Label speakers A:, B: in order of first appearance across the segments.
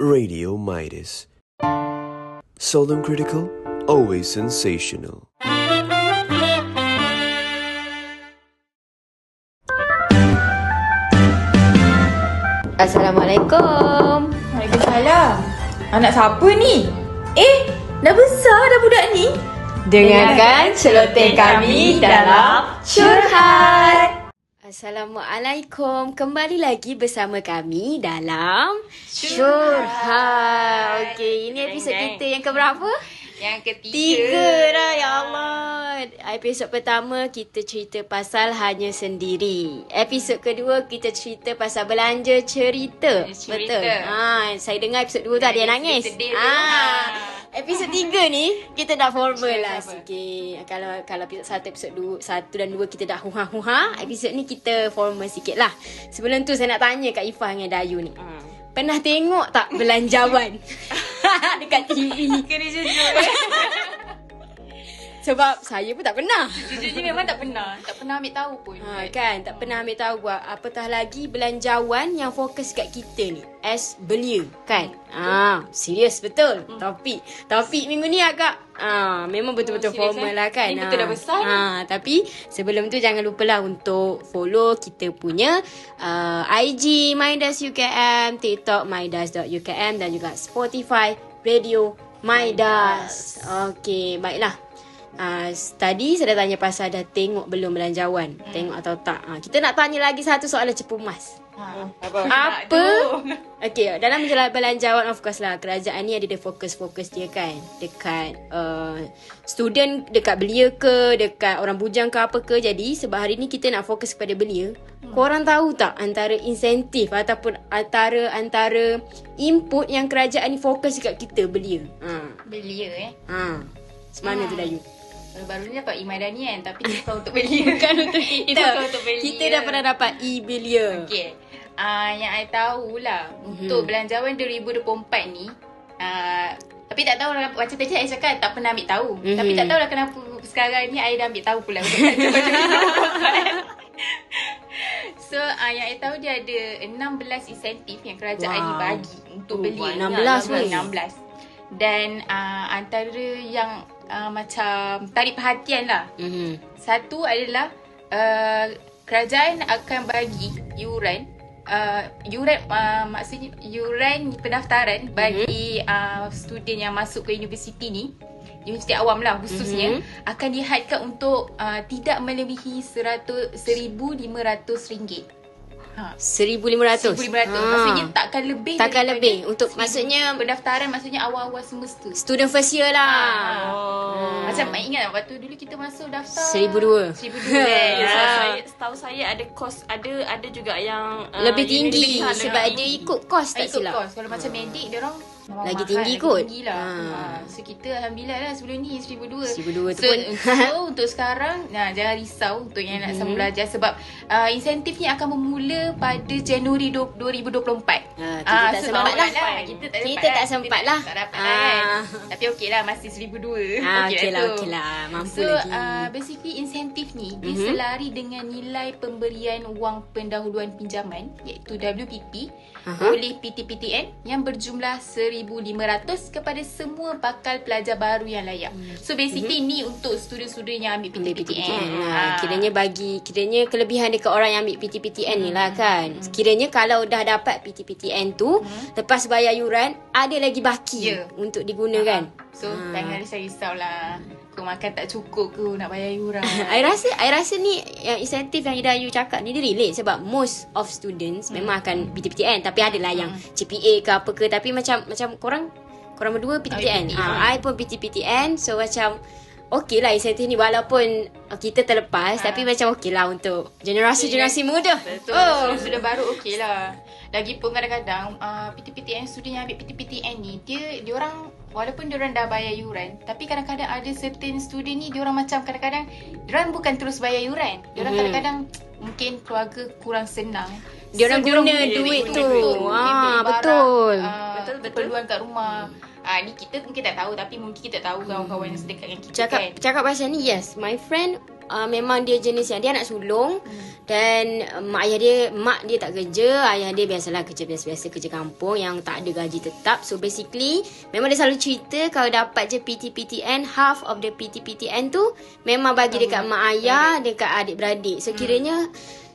A: Radio Midas. Seldom critical, always sensational.
B: Assalamualaikum.
C: Waalaikumsalam. Anak siapa ni? Eh, dah besar dah budak ni.
B: Dengarkan celoteh kami dalam Curhat. Assalamualaikum. Kembali lagi bersama kami dalam Curhat. Okey, ini episod kita yang keberapa?
C: Yang ketiga.
B: Tiga dah, ya Allah. Episod pertama kita cerita pasal hanya sendiri. Episod kedua kita cerita pasal belanja cerita.
C: Cerita.
B: Betul. Ha, saya dengar episod dua tu ada yang
C: Nangis sedih.
B: Ha.
C: Ha.
B: Episod tiga ni kita dah formal
C: Cerita
B: lah sikit. Kalau kalau episod satu, episod dua, satu dan dua kita dah huha-huha. Episod ni kita formal sikit lah. Sebelum tu saya nak tanya Kak Ifah dengan Dayu ni. Pernah tengok tak belanjawan dekat TV?
C: Kena jujur. eh.
B: Sebab saya pun tak pernah.
C: Jujurnya memang tak pernah. Tak pernah ambil tahu pun.
B: Ha, kan tak pernah ambil tahu buat apatah lagi belanjawan yang fokus kat kita ni as belia kan ah serius betul topik topik minggu ni agak ah memang betul-betul
C: Oh,
B: formal
C: eh?
B: lah kan
C: Ni betul dah besar ni.
B: ah tapi sebelum tu jangan lupalah untuk follow kita punya uh, IG Midas UKM TikTok midas.ukm dan juga Spotify Radio Midas okey baiklah Uh, tadi saya dah tanya pasal dah tengok belum belanjawan. Hmm. Tengok atau tak. Uh, kita nak tanya lagi satu soalan cepu mas.
C: Ha, apa?
B: Apa? Okay, dalam menjelang belanjawan of course lah. Kerajaan ni ada dia fokus-fokus dia kan. Dekat uh, student, dekat belia ke, dekat orang bujang ke apa ke. Jadi sebab hari ni kita nak fokus kepada belia. Hmm. Korang tahu tak antara insentif ataupun antara antara input yang kerajaan ni fokus dekat kita belia. Ha.
C: Belia eh.
B: Ha. Semana tu Dayu?
C: Baru ni dapat Imadani kan. Tapi bukan untuk belia.
B: Bukan untuk kita.
C: Itu bukan untuk belia.
B: Kita dah pernah dapat e-belia.
C: Okey. Uh, yang I tahulah
B: Mhm.
C: untuk belanjawan 2024 ni uh, tapi tak tahu lah, macam tadi saya cakap tak pernah ambil tahu.
B: Mhm.
C: Tapi tak tahu lah kenapa sekarang ni I dah ambil tahu pula untuk belanjawan 2024. So uh, yang I tahu dia ada 16 insentif yang kerajaan
B: Wow.
C: ni bagi untuk beli.
B: banyak. 16 weh.
C: 16. Dan uh, antara yang uh, macam tarik perhatian lah
B: Mhm.
C: satu adalah uh, kerajaan akan bagi yuran uh, yuran uh, maksudnya yuran pendaftaran bagi uh, student yang masuk ke universiti ni universiti awam lah khususnya akan dihadkan untuk uh, tidak melebihi 100 1500 ringgit. Ha.
B: 1500.
C: 1500
B: Ha.
C: maksudnya takkan lebih
B: Takkan lebih. Untuk
C: 1000
B: maksudnya-
C: pendaftaran maksudnya awal-awal semester.
B: Student first year lah.
C: Oh. Macam ingat tak waktu dulu kita masuk daftar
B: 1002.
C: 1002 kan.
D: Ya,
C: So,
D: saya setahu saya ada kos ada ada juga yang uh,
B: Lebih tinggi sebab dia ikut kos
C: Ah,
B: tak
C: ikut
B: silap.
C: kos. Kalau macam medik dia orang memang
B: Lagi
C: mahal,
B: tinggi
C: lagi
B: kot.
C: Tinggi lah.
B: Ha.
C: Ha. So kita alhamdulillah lah sebelum ni 1002.
B: 1002 tu
C: so,
B: pun.
C: so untuk sekarang nah jangan risau untuk yang nak sambung belajar sebab uh, insentif ni akan bermula pada Januari du- 2024.
B: Ah, kita
C: Ah,
B: tak
C: so
B: sempat lah.
C: Kita tak
B: Kita
C: sempat
B: tak sempat lah.
C: Tak dapat
B: Ah.
C: lah kan. Tapi okey lah masih 1002.
B: Ah, okey lah,
C: tu.
B: okey lah. Mampu
C: so,
B: lagi.
C: Uh, basically insentif ni dia
B: Mhm.
C: selari dengan nilai pemberian wang pendahuluan pinjaman iaitu WPP
B: Aha.
C: oleh PTPTN yang berjumlah 1500 kepada semua bakal pelajar baru yang layak. So basically ni untuk student-student yang ambil PTPTN.
B: PTPTN
C: Ah.
B: Kiranya bagi Kiranya kelebihan dekat orang yang ambil PTPTN ni lah kan Kiranya kalau dah dapat PTPTN tu Lepas bayar yuran Ada lagi baki
C: Ya.
B: Untuk digunakan
C: So
B: Ah.
C: jangan risau-risau lah. Kau makan tak cukup ke nak bayar yuran.
B: I rasa I rasa ni yang insentif yang Ida you cakap ni dia relate sebab most of students hmm. memang akan PTPTN tapi adalah yang CPA ke apa ke tapi macam macam korang korang berdua PTPTN.
C: PTPTN.
B: Ah, I pun PTPTN so macam Okay lah insentif ni walaupun uh, kita terlepas tapi macam okay lah untuk generasi-generasi muda.
C: Betul.
B: Oh.
C: Oh. Sudah baru okey lah. Lagipun kadang-kadang uh, PTPTN student yang ambil PTPTN ni dia dia orang walaupun dia orang dah bayar yuran tapi kadang-kadang ada certain student ni dia orang macam kadang-kadang dia orang bukan terus bayar yuran. Dia orang
B: Mhm.
C: kadang-kadang mungkin keluarga kurang senang.
B: Dia orang
C: diorang
B: guna duit
C: duit
B: tu. Ah, betul.
C: ah,
D: Betul, betul.
C: Keperluan kat rumah. Ah ni kita mungkin tak tahu tapi mungkin kita tahu kawan-kawan yang sedekat dengan kita
B: Cakap
C: kan.
B: cakap pasal ni yes, my friend uh, memang dia jenis yang dia anak sulung hmm. dan uh, mak ayah dia mak dia tak kerja, ayah dia biasalah kerja biasa-biasa kerja kampung yang tak ada gaji tetap. So basically memang dia selalu cerita kalau dapat je PTPTN half of the PTPTN tu memang bagi dekat mak ayah, dekat adik-beradik. So kiranya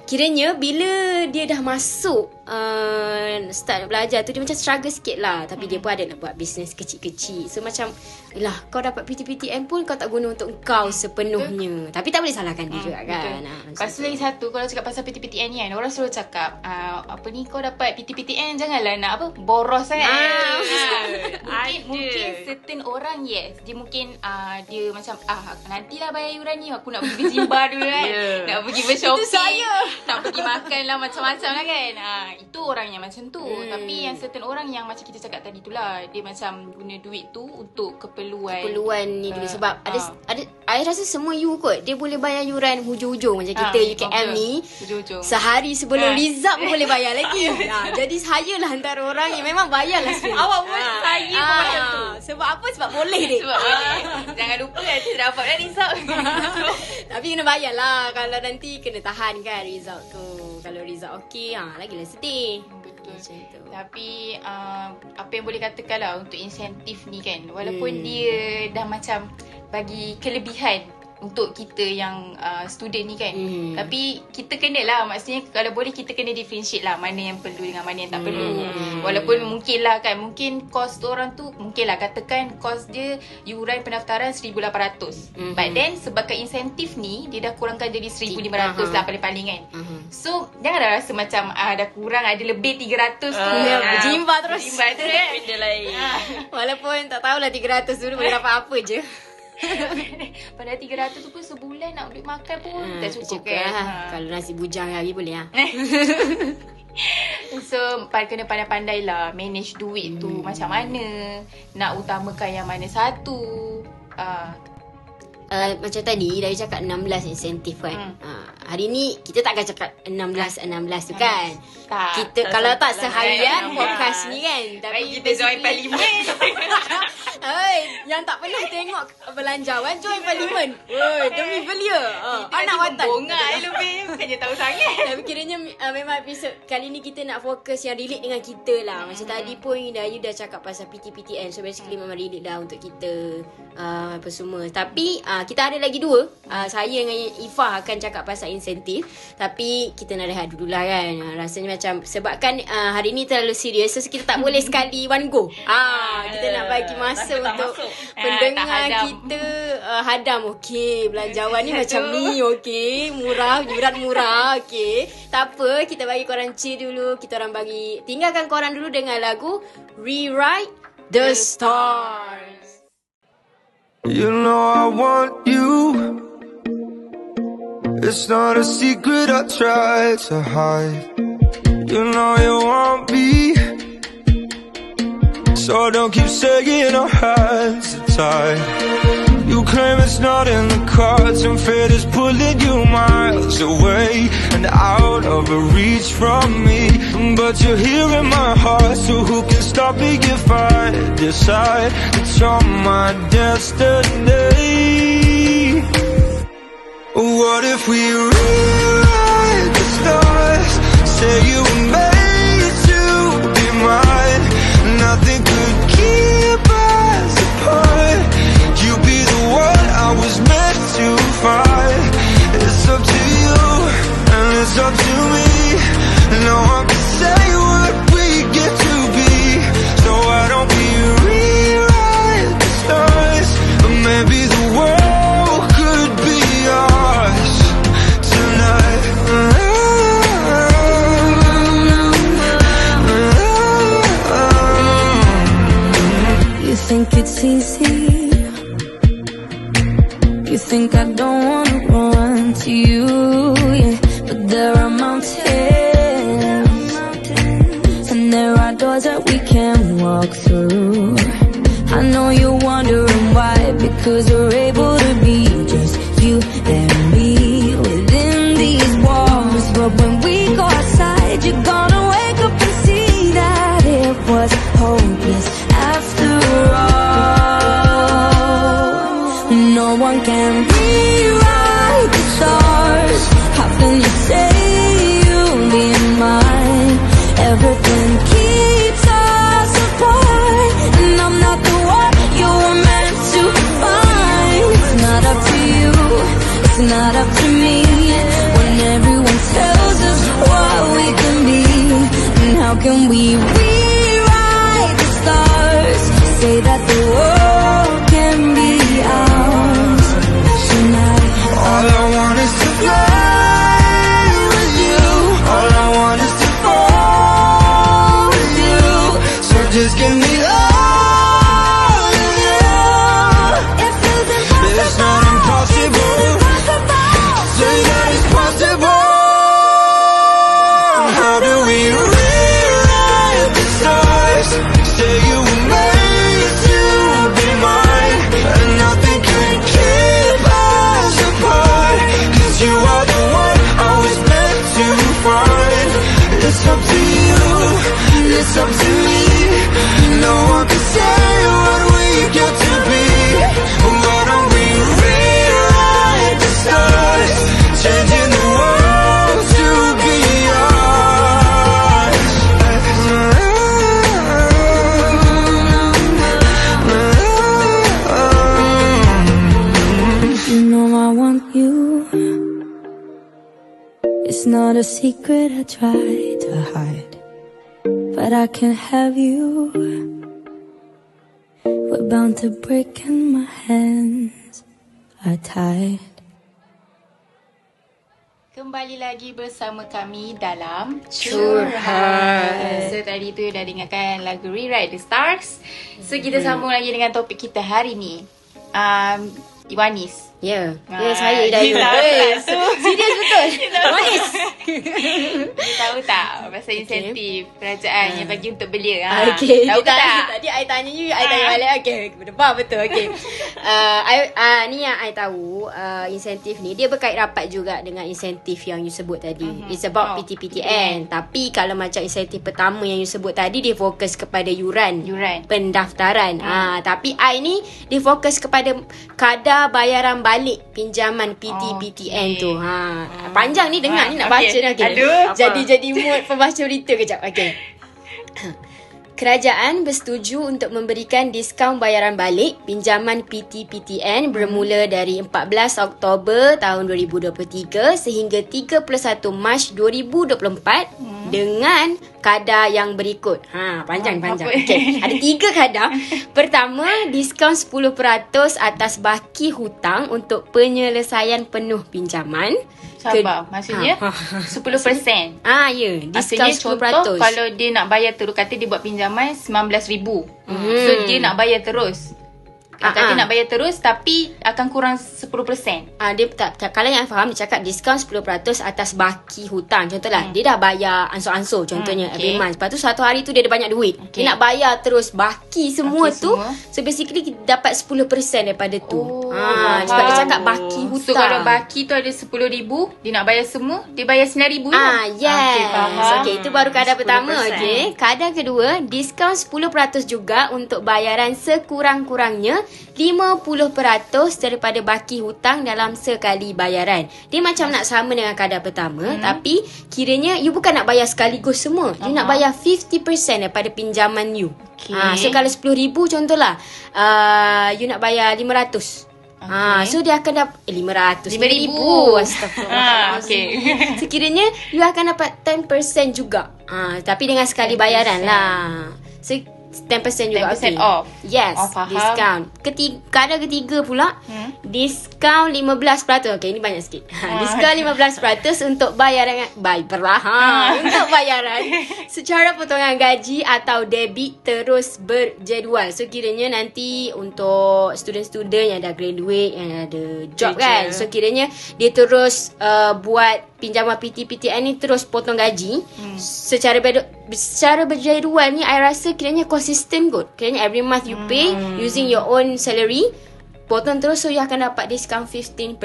B: Kiranya bila dia dah masuk uh, start belajar tu dia macam struggle sikit lah. Tapi hmm. dia pun ada nak buat bisnes kecil-kecil. So macam Yelah kau dapat PTPTN pun kau tak guna untuk kau sepenuhnya. Betul. Tapi tak boleh salahkan dia hmm, juga kan. Ha,
C: Lepas tu lagi satu kalau cakap pasal PTPTN ni kan. Orang selalu cakap uh, apa ni kau dapat PTPTN janganlah nak apa boros sangat. Ah. mungkin, mungkin certain orang yes. Dia mungkin uh, dia macam ah nantilah bayar yuran ni aku nak pergi Zimba dulu kan. yeah. Nak pergi bershopping. Itu saya. Nak pergi makan lah macam-macam lah kan. Uh, itu orang yang macam tu. Hmm. Tapi yang certain orang yang macam kita cakap tadi tu lah. Dia macam guna duit tu untuk keperluan keperluan
B: ni dulu uh, sebab uh. ada ada I rasa semua you kot dia boleh bayar yuran hujung-hujung macam kita uh, UKM ni hujung-hujung sehari sebelum uh. result pun boleh bayar lagi uh, jadi saya lah antara orang yang memang bayar lah sekali
C: awak pun uh. saya pun uh. macam tu
B: sebab apa sebab boleh dek
C: sebab boleh jangan lupa nanti dapat dah result
B: tapi kena bayar lah kalau nanti kena tahan kan result tu kalau result okey ha, lagi lah sedih
C: betul. Macam tu. Tapi uh, apa yang boleh katakan lah untuk insentif ni kan. Walaupun hmm. dia dah macam bagi kelebihan untuk kita yang uh, student ni kan. Hmm. Tapi kita kena lah maksudnya kalau boleh kita kena differentiate lah mana yang perlu dengan mana yang tak hmm. perlu. Walaupun mungkin lah kan mungkin kos orang tu mungkin lah katakan kos dia yuran pendaftaran 1800. Hmm. But then sebabkan insentif ni dia dah kurangkan jadi 1500 lah paling-paling kan. Hmm. So janganlah rasa macam uh, dah kurang ada lebih 300 tu. Uh,
B: ya, berjimba terus.
C: Berjimba terus kan. Benda
B: lain. Walaupun tak tahulah 300 dulu boleh dapat apa je.
C: Pada 300 tu pun sebulan nak duit makan pun hmm, tak cukup,
B: kan. Ha. Kalau nasi bujang hari boleh lah.
C: so, kena pandai-pandai lah manage duit hmm. tu macam mana. Nak utamakan yang mana satu. Uh,
B: uh, macam tadi dari cakap 16 insentif kan. Hmm. Uh, hari ni kita tak akan cakap 16 16 tu kan. Tak. Kita tak kalau tak seharian podcast ni kan.
C: Tapi kita join parlimen.
B: Hai, yang tak pernah tengok belanjawan join parlimen. Woi, demi belia. Uh,
C: anak watan. Bongak lebih. Bukannya tahu sangat.
B: Tapi kiranya uh, memang episod kali ni kita nak fokus yang relate dengan kita lah. Macam hmm. tadi pun dah, you dah cakap pasal PTPTN. So basically memang relate lah untuk kita uh, apa semua. Tapi uh, kita ada lagi dua. Uh, saya dengan Ifah akan cakap pasal insentif. Tapi kita nak rehat dulu lah kan. Uh, rasanya macam sebabkan uh, hari ni terlalu serius. So kita tak boleh sekali one go. Ah, kita nak bagi masa untuk masuk. pendengar uh, kita uh, hadam. Okey, belanjawan ni macam ni. Okey, murah, jurat murah. Okey. Tak apa, kita bagi korang chill dulu. Kita orang bagi, tinggalkan korang dulu dengan lagu Rewrite the Stars.
E: You know I want you. It's not a secret I try to hide. You know you want me. So don't keep saying our hands are. You claim it's not in the cards and fate is pulling you miles away and out of reach from me. But you're here in my heart, so who can stop me if I decide It's you're my destiny? What if we rewrite the stars? Say you were made to be mine. Nothing could keep us apart. You'd be the one I was meant to find. It's up to you, and it's up to me. No one
F: it's easy? You think I don't wanna run to you? Yeah, but there are mountains, and there are doors that we can walk through. Secret I try to hide, but I can't have you. We're bound to break and my hands are tied.
C: Kembali lagi bersama kami dalam
B: Curhat.
C: So tadi tu dah dengarkan lagu Rewrite the Stars. So kita sambung lagi dengan topik kita hari ni. Um, Iwanis.
B: Ya, yeah. ya
C: Ah,
B: saya dah
C: tak tu?
B: Serius betul. Manis.
C: Tahu tak pasal insentif kerajaan yang bagi untuk belia? Ha.
B: Okay,
C: tahu
B: dia tanya,
C: tak?
B: tadi I tanya you, I tanya
C: Ah.
B: balik. Okay, betul betul. Okay. uh, I, uh, ni yang I tahu, uh, insentif ni, dia berkait rapat juga dengan insentif yang you sebut tadi. Mm-hmm. It's about
C: Oh,
B: PTPTN. Tapi kalau macam insentif pertama yang you sebut tadi, dia fokus kepada yuran.
C: Yuran.
B: Pendaftaran. Ah, tapi I ni, dia fokus kepada kadar bayaran balik pinjaman PTPTN
C: Okay.
B: tu. Ha, panjang ni dengar
C: Ah,
B: ni nak
C: okay.
B: baca dah. Okay.
C: Aduh, apa?
B: Jadi jadi mood pembaca berita kejap. Okay. Kerajaan bersetuju untuk memberikan diskaun bayaran balik pinjaman PTPTN bermula dari 14 Oktober tahun 2023 sehingga 31 Mac 2024 dengan kadar yang berikut. Ha, panjang
C: Ah,
B: panjang. Okey, ada tiga kadar. Pertama, diskaun 10% atas baki hutang untuk penyelesaian penuh pinjaman.
C: Sabar.
B: Ke-
C: Maksudnya
B: Ha, ha.
C: 10%.
B: Ah, ya, diskaun
C: Maksudnya
B: 10%.
C: contoh kalau dia nak bayar terus kata dia buat pinjaman RM19,000.
B: Hmm.
C: So dia nak bayar terus.
B: Ah,
C: Kata
B: ah.
C: nak bayar terus tapi akan kurang 10%.
B: Ah dia tak, tak kalau yang faham dia cakap diskaun 10% atas baki hutang. Contohlah hmm. dia dah bayar ansur-ansur contohnya
C: Hmm,
B: hmm, okay.
C: okay.
B: every month. Lepas tu satu hari tu dia ada banyak duit.
C: Okay.
B: Okay. Dia nak bayar terus baki semua
C: Baki
B: tu.
C: semua.
B: So basically kita dapat 10% daripada tu.
C: Oh,
B: ah sebab dia cakap baki hutang.
C: So kalau baki tu ada RM10,000, dia nak bayar semua, dia bayar RM9,000 je.
B: Ah, yes.
C: Okay, faham.
B: Okay, itu baru kadar
D: 10%.
B: pertama. Okay. Kadar kedua, diskaun 10% juga untuk bayaran sekurang-kurangnya 50% daripada baki hutang dalam sekali bayaran. Dia macam nak sama dengan kadar pertama, hmm. tapi kiranya you bukan nak bayar sekaligus semua. You nak bayar 50% daripada pinjaman you.
C: Okay.
B: Ah, so kalau RM10,000 contohlah, uh, you nak bayar RM500. Ah, so dia akan dapat eh, 500
C: RM5,000.
B: Astagfirullah.
C: Ah, okay.
B: Sekiranya you akan dapat 10% juga. Ah, tapi dengan sekali
C: 10%.
B: bayaran lah. So 10% juga
C: 10%
B: okay.
C: off.
B: Yes,
C: Oh, faham.
B: discount. Ketiga, kadar ketiga pula,
C: Hmm.
B: diskaun 15%. Okay, ini banyak sikit. Ha, diskaun 15% untuk bayaran bay, perlahan untuk bayaran secara potongan gaji atau debit terus berjadual. So kiranya nanti untuk student-student yang dah graduate, yang ada job
C: Kerja.
B: kan. So kiranya dia terus uh, buat pinjaman PTPTN ni terus potong gaji hmm. secara ber, secara berjadual ni I rasa kiranya consistent kot. Kiranya every month you pay
C: Hmm.
B: using your own salary potong terus so you akan dapat discount 15%.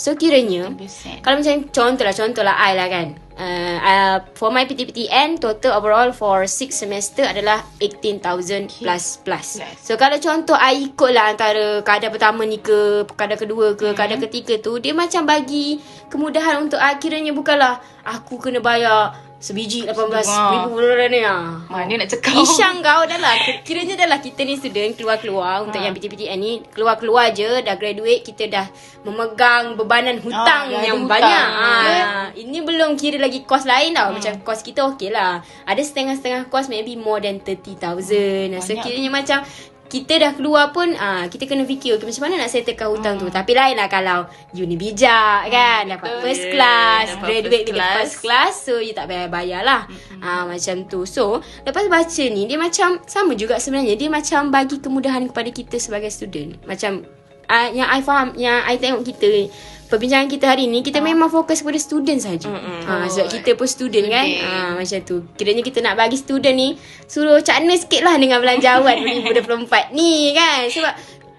B: So kiranya
C: 15%.
B: kalau macam contoh lah contoh lah I lah kan. Uh, uh, for my PTPTN total overall for 6 semester adalah 18,000 plus plus.
C: Plus.
B: So kalau contoh I ikut lah antara kadar pertama ni ke kadar kedua ke kadar ketiga tu dia macam bagi kemudahan untuk I kiranya bukanlah aku kena bayar Sebiji 18
C: Wah.
B: ribu dolar ni ah.
C: Mana nak cakap
B: Isyang kau dah lah Kiranya dah lah Kita ni student Keluar-keluar Untuk
C: Ha.
B: yang PTPTN ni Keluar-keluar je Dah graduate Kita dah Memegang bebanan hutang
C: dah ada
B: Yang
C: hutang.
B: banyak ha. Ini belum kira lagi Kos lain tau
C: Hmm.
B: Macam kos kita okey lah Ada setengah-setengah kos Maybe more than 30,000 So
C: Banyak.
B: kiranya macam kita dah keluar pun ah kita kena fikir okay, macam mana nak settlekan hutang tu. Tapi lain lah kalau uni bijak kan dapat
C: betul.
B: first
D: Yeah,
B: class,
D: dapat
B: graduate
D: first
B: dengan
D: class.
B: first kelas so you tak payah bayar lah ah, macam tu so lepas baca ni dia macam sama juga sebenarnya dia macam bagi kemudahan kepada kita sebagai student macam ah, yang I faham yang I tengok kita perbincangan kita hari ni kita memang fokus pada student saja. Ah, sebab kita pun student kan? Ah, macam tu. Kiranya kita nak bagi student ni suruh cakna sikit lah dengan belanjawan 2024 ni kan? Sebab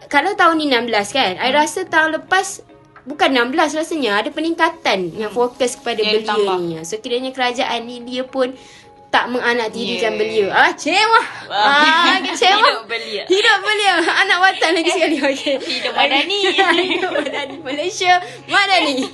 B: kalau tahun ni 16 kan I rasa tahun lepas Bukan 16 rasanya Ada peningkatan Yang fokus kepada
C: Yang
B: belia ni. So kiranya kerajaan ni Dia pun Tak menganak-tirikan
C: Yeah.
B: belia Ah kecewa Ah kecewa
D: Hidup belia.
B: Hidup belia Anak watan lagi sekali okay.
C: Hidup Madani.
B: Hidup Madani Malaysia Madani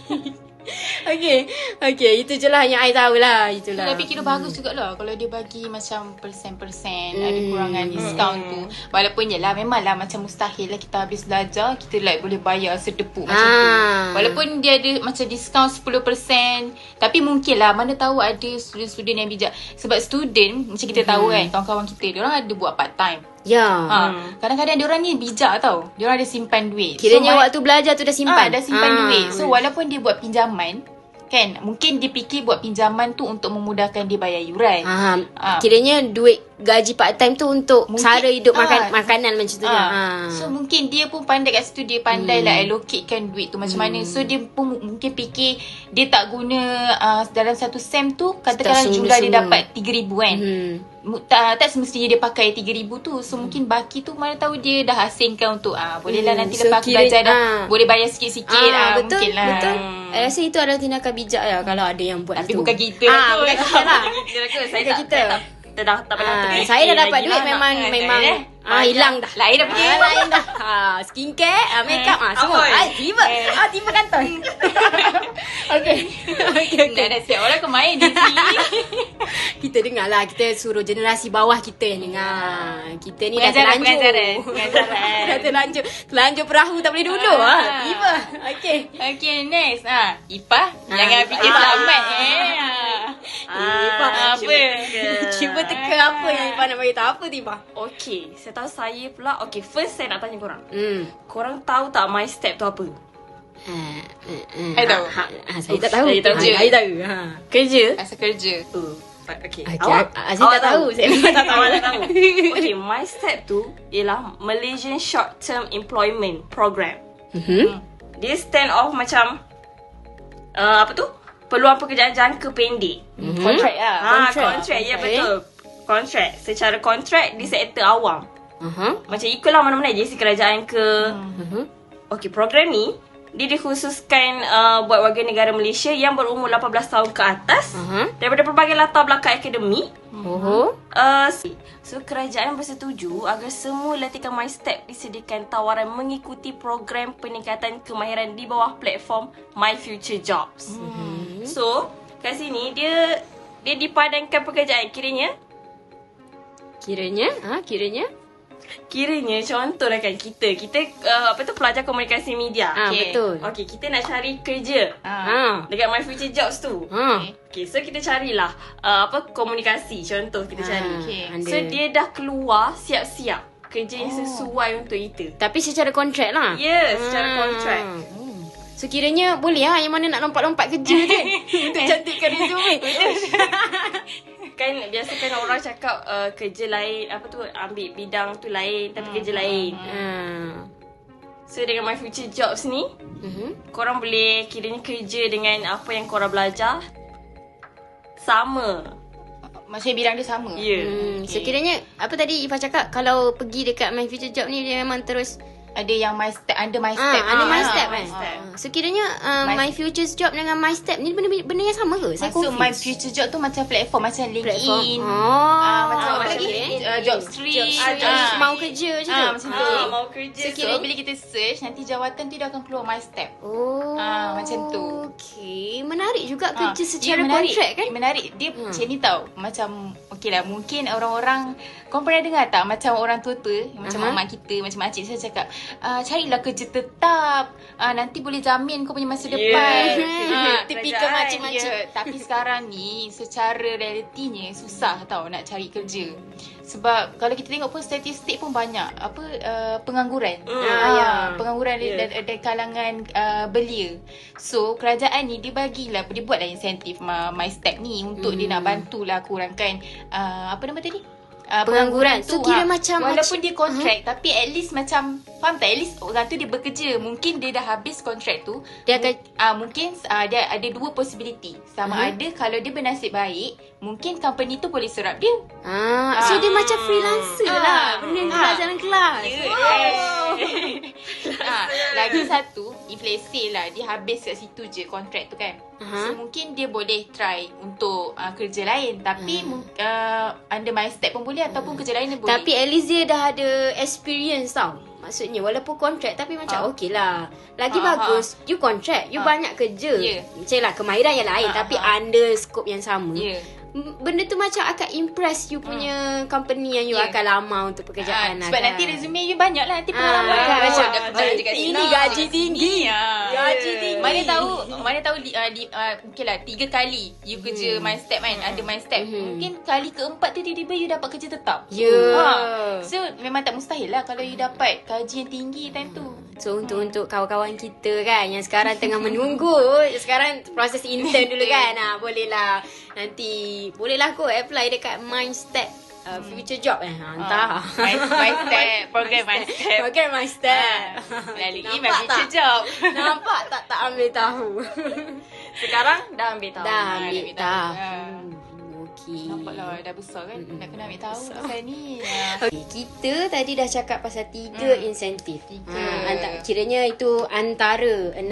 B: Okay Okay Itu je lah yang I tahu lah. Itulah.
C: Tapi kira bagus jugalah Kalau dia bagi macam persen-persen. Ada
B: Hmm.
C: kurangan diskaun tu. Walaupun je lah Memanglah macam mustahil lah Kita habis belajar Kita like boleh bayar sedepuk macam tu.
B: Ah.
C: Walaupun dia ada macam diskaun 10% Tapi mungkin lah Mana tahu ada student-student yang bijak. Sebab student Macam kita tahu kan Kawan-kawan kita Diorang ada buat part time
B: Ya
C: Ha, kadang-kadang diorang ni bijak tau. Diorang ada simpan duit.
B: Kiranya
C: ma-
B: waktu belajar tu dah simpan
C: Ah, dah simpan
B: Ah.
C: duit. So walaupun dia buat pinjaman, kan, mungkin dia fikir buat pinjaman tu untuk memudahkan dia bayar yuran.
B: Faham.
C: Ah.
B: Kiranya duit gaji part time tu untuk
C: Mungkin-
B: sara hidup makan
C: ah.
B: makanan macam tu.
C: Ah.
B: Ha.
C: So mungkin dia pun pandai kat situ Dia pandai hmm. lah allocatekan duit tu macam mana So dia pun mu- mungkin fikir Dia tak guna uh, dalam satu sem tu Katakanlah
B: Tak
C: jumlah dia dapat RM3,000 kan
B: Hmm.
C: Tak, tak semestinya dia pakai RM3,000 tu So mungkin baki tu mana tahu dia dah asingkan untuk ah Boleh lah
B: Hmm,
C: nanti
B: so
C: lepas aku
B: kira-
C: belajar dah
B: ah.
C: Boleh bayar sikit-sikit ah,
B: betul,
C: Mungkin lah
B: betul. I rasa itu adalah tindakan bijak ya kalau ada yang buat
C: Tapi
B: tu.
C: bukan kita
B: ah,
C: tu.
B: bukan kita lah.
D: Kita lah? Saya
B: Bukan
D: tak,
B: kita.
D: saya tak, tak, tak, tak pernah
B: Ah, saya dah dapat duit
D: lah
B: memang memang. Ah hilang dah.
C: Lain dah pergi.
B: Ah, lain dah. Ha, skincare, ah, makeup ah semua. Ah, tiba. Ah, tiba kantoi. Okey. Okey,
C: Nak
B: okey.
C: dah siap orang ke main di sini
B: Kita dengar lah Kita suruh generasi bawah kita yang dengar Kita ni dah
C: Pengajaran,
B: terlanjur
C: pengajaran, pengajaran.
B: Dah terlanjur Terlanjur perahu tak boleh duduk
C: Ah.
B: ah. Tiba Okay
C: Okay next ah, Ipah
B: Ah,
C: Jangan
B: Ipah.
C: fikir selamat eh
B: Ah, Ipa,
C: apa?
B: cuba, cuba teka apa yang Ipa nak beritahu Apa tu Ipa?
D: Okay, saya tahu saya pula. Okay, first saya nak tanya korang.
B: Hmm.
D: Korang tahu tak my step tu apa?
B: Ah,
C: I tahu.
B: Ha, ha, saya tak tahu.
D: Saya tahu
B: Ah,
D: je.
B: Saya tahu. Ha.
D: Kerja.
C: Asal kerja
D: Uh, okay.
B: Okay,
D: Awak,
B: ah, saya tak tahu. Saya memang tak tahu.
D: Awak tak tahu. Okay, my step tu ialah Malaysian Short Term Employment Program.
B: Mhm.
D: Dia stand off macam uh, apa tu? Peluang pekerjaan jangka pendek.
C: Contract lah
D: Ha, kontrak. Ya,
B: Okay.
D: betul. Kontrak. Secara kontrak di sektor awam.
B: Aha.
D: Macam ikutlah mana-mana agensi kerajaan ke.
B: Mhm.
D: Okey, program ni dia dikhususkan uh, buat warga negara Malaysia yang berumur 18 tahun ke atas
B: Aha.
D: daripada pelbagai latar belakang akademik.
B: Oh.
D: Uh, so kerajaan bersetuju agar semua latihan My Step disediakan tawaran mengikuti program peningkatan kemahiran di bawah platform My Future Jobs. Mm-hmm. So, kat sini dia dia dipadankan pekerjaan kiranya
B: Kiranya, ha, kiranya.
D: Kiranya contohlah kan kita Kita uh, apa tu pelajar komunikasi media
B: Ah,
C: Okay.
B: betul.
D: Okey, kita nak cari kerja
C: Ah.
B: Ha.
D: dekat My Future Jobs tu.
B: Ha.
D: Okay, so kita carilah uh, apa komunikasi contoh kita
B: Ah,
D: cari.
C: okay.
B: anda.
D: So dia dah keluar siap-siap kerja yang sesuai untuk kita.
B: Tapi secara kontrak lah.
D: Ya, secara
B: Ah.
D: kontrak.
B: So kiranya boleh lah yang mana nak lompat-lompat kerja tu Untuk cantikkan resume
D: Kan biasa kan orang cakap uh, kerja lain apa tu ambil bidang tu lain tapi kerja lain.
B: ha.
D: So dengan My Future Jobs ni
B: Mhm.
D: korang boleh kiranya kerja dengan apa yang korang belajar sama.
C: Maksudnya bidang dia sama
D: Ya. Yeah.
B: Hmm, so kiranya apa tadi Ifah cakap kalau pergi dekat My Future Job ni dia memang terus
C: ada yang my step under my
B: Ah,
C: step.
B: ada
C: ni.
B: my
C: Ah,
B: step kan.
C: step.
B: Ah, So kiranya uh,
C: My-
B: my, future's job dengan my step ni benda benda yang sama ke? Saya confused.
C: my future job tu macam platform macam
B: platform.
C: LinkedIn.
B: Oh.
C: Ah, macam
B: apa
C: macam
B: lagi?
C: uh, job street.
B: Job.
C: Ah.
B: Mau kerja je
C: Ah,
B: tu.
C: macam
D: Ah,
C: tu.
D: mau kerja.
C: So, so bila kita search nanti jawatan tu dia akan keluar my step.
B: Oh.
C: Ah, macam tu.
B: Okay. Menarik juga
C: Ah,
B: kerja secara
C: menarik,
B: kontrak kan?
C: Menarik. Dia hmm. macam ni tau. Macam okey lah mungkin orang-orang kau pernah dengar tak macam orang tua-tua macam
B: Aha.
C: mak kita macam makcik saya cakap uh, carilah kerja tetap. Uh, nanti boleh jamin kau punya masa depan. Ah,
B: Tipikal
C: kerajaan,
B: macam-macam.
C: ya. Tapi sekarang ni secara realitinya susah tau nak cari kerja. Sebab kalau kita tengok pun statistik pun banyak apa uh, pengangguran.
B: Ah, ya.
C: Pengangguran yeah. dari, dari kalangan uh, belia. So kerajaan ni dia bagilah dia buatlah insentif my, my step ni untuk hmm. dia nak bantulah kurangkan uh, apa nama tadi? Uh,
B: Pengangguran. So, kira
C: ha.
B: macam-
C: walaupun
B: macam-
C: dia kontrak uh-huh. tapi at least macam faham tak at least orang tu dia bekerja mungkin dia dah habis kontrak tu
B: Dia akan-
C: uh, mungkin uh, dia ada dua possibility sama
B: Uh-huh.
C: ada kalau dia bernasib baik mungkin company tu boleh serap dia
B: Ah, so dia macam freelancer
C: Ah.
B: lah. Benda yang kelas
C: Ah.
B: dalam kelas.
C: ha, lagi satu if let's say lah dia habis kat situ je kontrak tu kan
B: Aha.
C: so mungkin dia boleh try untuk uh, kerja lain tapi uh. uh, under my step pun boleh ataupun kerja lain dia boleh
B: Tapi at least dia dah ada experience tau. Maksudnya walaupun kontrak tapi macam
C: Ah.
B: okey lah. Lagi
C: Ah,
B: bagus you kontrak, you
C: Ah.
B: banyak kerja.
C: Ya.
B: Macam lah kemahiran yang lain
C: Ah,
B: tapi under scope yang sama.
C: Ya.
B: Benda tu macam akan impress you punya company yang you
C: Ya.
B: akan lama untuk pekerjaan lah
C: sebab
B: kan.
C: nanti resume you banyak lah nanti
B: Ah,
C: pengalaman
B: kan,
C: kan.
B: macam,
C: dekat
B: ini
C: sini.
B: gaji tinggi.
C: Ya.
B: Gaji tinggi.
C: Mana tahu mana tahu li, uh, li, uh, okay lah tiga kali you kerja my step kan ada my step mungkin kali keempat tu tiba-tiba you dapat kerja tetap
B: Ya.
C: ha. so memang tak mustahil lah kalau you dapat gaji yang tinggi time tu
B: So untuk untuk kawan-kawan kita kan yang sekarang tengah menunggu, sekarang proses intern dulu kan. Nah, bolehlah nanti bolehlah kot apply dekat Mindstep uh, future job eh. Ha, entah.
C: My, my step program my step
B: Program Mindstep.
C: Melalui my
B: Nampak
C: future
B: tak?
C: job
B: Nampak tak tak ambil tahu.
D: Sekarang dah ambil tahu.
B: Dah
C: dah
B: ambil
C: ambil tahu.
B: tahu. Okey.
C: Nampak lah dah besar kan Nak kena ambil tahu pasal ni
B: Okay, kita tadi dah cakap pasal tiga
C: Hmm.
B: insentif.
C: Tiga.
B: Ha, anta- kiranya itu antara 16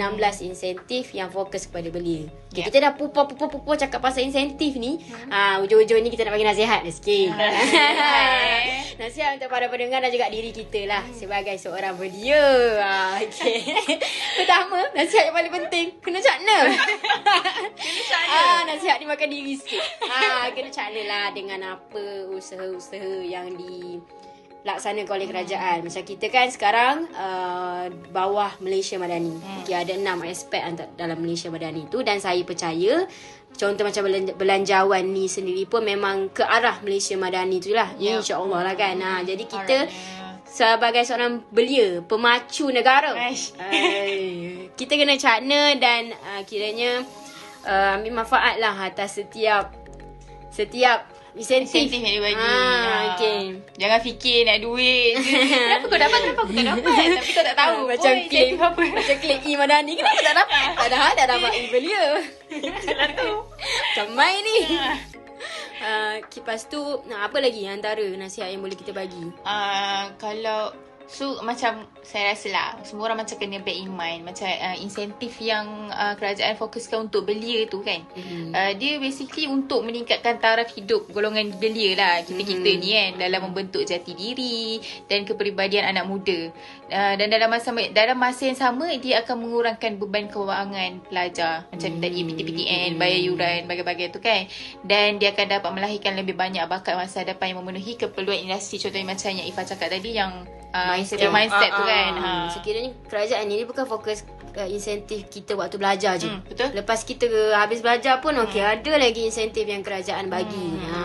B: insentif yang fokus kepada belia. Okay,
C: Ya.
B: Kita dah pupa-pupa-pupa cakap pasal insentif ni. Ha, ujung-ujung ni kita nak bagi nasihat dia sikit.
C: Nasihat.
B: nasihat untuk para pendengar dan juga diri kita lah sebagai seorang belia. Ha, okay. Pertama, nasihat yang paling penting. Kena cakna. kena cakna. Ah, nasihat ni makan diri sikit. Ah, kena cakna lah dengan apa usaha-usaha yang di laksanakan oleh kerajaan. Macam kita kan sekarang uh, bawah Malaysia Madani. Hmm. Okay, ada enam aspek dalam Malaysia Madani tu dan saya percaya contoh macam belan- belanjawan ni sendiri pun memang ke arah Malaysia Madani tu lah.
C: Ya.
B: InsyaAllah lah kan. Ha, jadi kita sebagai seorang belia, pemacu negara. Ay, kita kena cakna dan uh, kiranya uh, ambil manfaat lah atas setiap setiap insentif.
C: Insentif yang dia bagi.
B: Ah,
C: Ha.
B: okay.
C: Jangan fikir nak duit je. Kenapa kau dapat? Kenapa aku tak dapat? Tapi kau tak tahu
B: macam
C: pun
B: claim
C: apa.
B: macam claim E Madani. Kenapa tak dapat? Padahal dah dapat E belia macam main ni. Uh, lepas tu nah, apa lagi antara nasihat yang boleh kita bagi?
C: Uh, Kalau So macam saya rasa lah Semua orang macam kena bear in mind Macam uh, insentif yang uh, kerajaan fokuskan untuk belia tu kan.
B: Mhm.
C: uh, Dia basically untuk meningkatkan taraf hidup golongan belia lah Kita-kita
B: Mhm.
C: ni kan Dalam membentuk jati diri Dan kepribadian anak muda. Uh, Dan dalam masa dalam masa yang sama Dia akan mengurangkan beban kewangan pelajar. Macam tadi PTPTN, bayar yuran, bagai-bagai tu kan. Dan dia akan dapat melahirkan lebih banyak bakat masa depan Yang memenuhi keperluan industri. Contohnya macam yang Ifah cakap tadi Yang uh,
B: Mindset.
C: mindset, mindset tu
B: Ah,
C: kan
B: ah.
C: ha.
B: Sekiranya kerajaan ni dia bukan fokus uh, insentif kita waktu belajar je.
C: Hmm, betul.
B: Lepas kita habis belajar pun okey ada lagi insentif yang kerajaan bagi.
C: Hmm,
B: ha.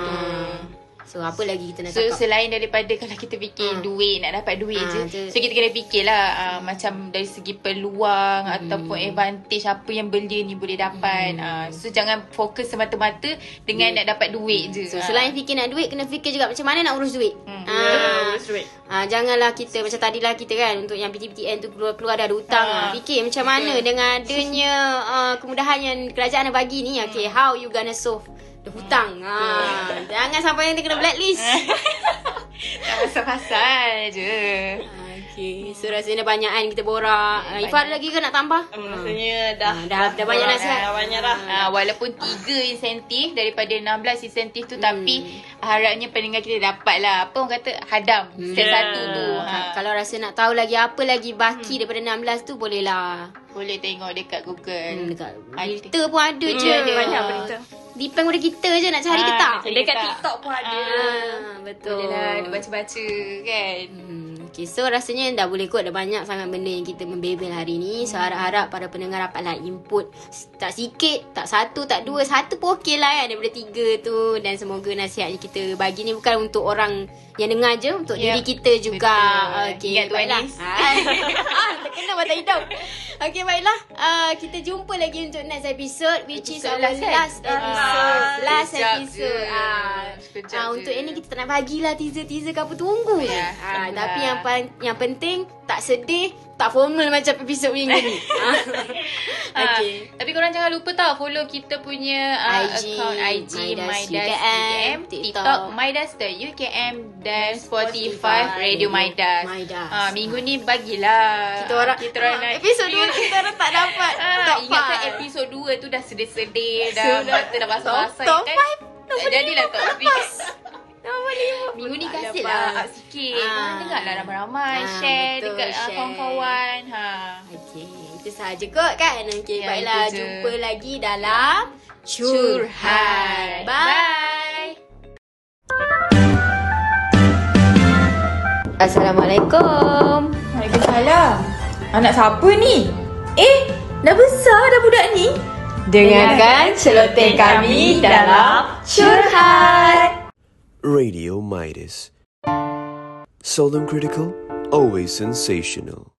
B: So apa lagi kita nak
C: So
B: cakap?
C: selain daripada kalau kita fikir
B: Ah.
C: duit nak dapat duit
B: Ah,
C: je.
B: tu-
C: So kita kena fikirlah uh, macam dari segi peluang
B: Hmm.
C: ataupun advantage apa yang belia ni boleh dapat. Uh, so jangan fokus semata-mata dengan nak dapat duit je.
B: So selain fikir nak duit kena fikir juga macam mana nak urus duit.
C: Hmm.
B: Ah.
D: Urus duit.
B: Ah, janganlah kita macam tadilah kita kan untuk yang PTPTN tu keluar-keluar dah ada hutang
C: Ah.
B: Fikir macam mana dengan adanya uh, kemudahan yang kerajaan dah bagi ni. Okay, how you gonna solve the hutang. Ah, jangan sampai nanti kena blacklist.
C: Tak pasal-pasal je.
B: Okay. Okay. So rasanya banyakan kita borak. Uh, Ifah ada lagi ke nak tambah?
D: Hmm, Rasanya dah,
B: Ah, dah- dah banyak nasihat.
D: Dah banyak dah.
C: Ah, walaupun tiga insentif daripada 16 insentif tu
B: Hmm.
C: tapi harapnya pendengar kita dapat lah apa orang kata hadam step
D: Yeah.
C: satu tu ha.
B: Ha. Kalau rasa nak tahu lagi apa lagi baki hmm. daripada 16 tu boleh lah.
C: boleh tengok dekat Google
B: Hmm, dekat
C: Ah,
B: berita pun ada
C: Hmm,
B: je.
C: ada.
D: Banyak berita.
B: Depend pada kita je nak cari
C: Ah,
B: ke tak.
D: Dekat
C: tak?
D: TikTok pun ada.
B: Ah, betul.
C: boleh lah baca-baca kan
B: Hmm, okay, so rasanya dah boleh kot ada banyak sangat benda yang kita membebel hari ni. So harap-harap para pendengar dapatlah input tak sikit, tak satu, tak dua, satu pun okey lah kan daripada tiga tu. Dan semoga nasihat yang kita bagi ni bukan untuk orang yang dengar je, untuk
C: Yep,
B: diri kita juga.
C: betul.
B: Okey,
C: Ingat tu,
B: baiklah.
C: Anis.
B: ah, terkena mata hidung. Okey, baiklah. Uh, kita jumpa lagi untuk next episode which is
C: Episode
B: our
C: last kan?
B: last episode.
C: Ah,
B: last episode. Ah,
C: Sekejap
B: ah,
C: je.
B: untuk ini kita tak nak bagilah teaser-teaser ke apa tunggu je.
C: Ya,
B: Ah,
C: tunggulah.
B: tapi yang pa- yang penting tak sedih, tak formal macam episod minggu ni. ah.
C: Ah,
B: Okey.
C: Tapi korang jangan lupa tau follow kita punya uh,
B: IG,
C: account IG
B: Midas UKM, TikTok.
C: TikTok Midas the UKM dan Spotify Radio Midas.
B: Midas.
C: Ah, minggu ni bagilah
B: Kita orang
C: kita orang
B: ah,
C: nak
B: episod 2 kita orang tak dapat.
C: Ah,
B: top
C: ingatkan
B: five.
C: episod 2 tu dah sedih-sedih dah mata dah basah-basah
B: Top- top
C: kan.
B: five,
C: Tak jadilah top 3.
B: Nombor lima pun
C: Minggu ni kasih lah up sikit.
B: Ah.
C: Ah. Dengarlah ramai-ramai
B: Ah,
C: share
B: betul,
C: dekat ah,
B: share.
C: kawan-kawan. Ha.
B: Okey, itu sahaja kot kan. Okey,
C: Ya,
B: baiklah
C: je.
B: jumpa lagi dalam
C: Curhat.
B: Bye. Assalamualaikum.
G: Waalaikumsalam. Anak siapa ni? Eh, dah besar dah budak ni.
B: Dengarkan celoteh kami dalam Curhat.
A: Radio Midas. Seldom critical, always sensational.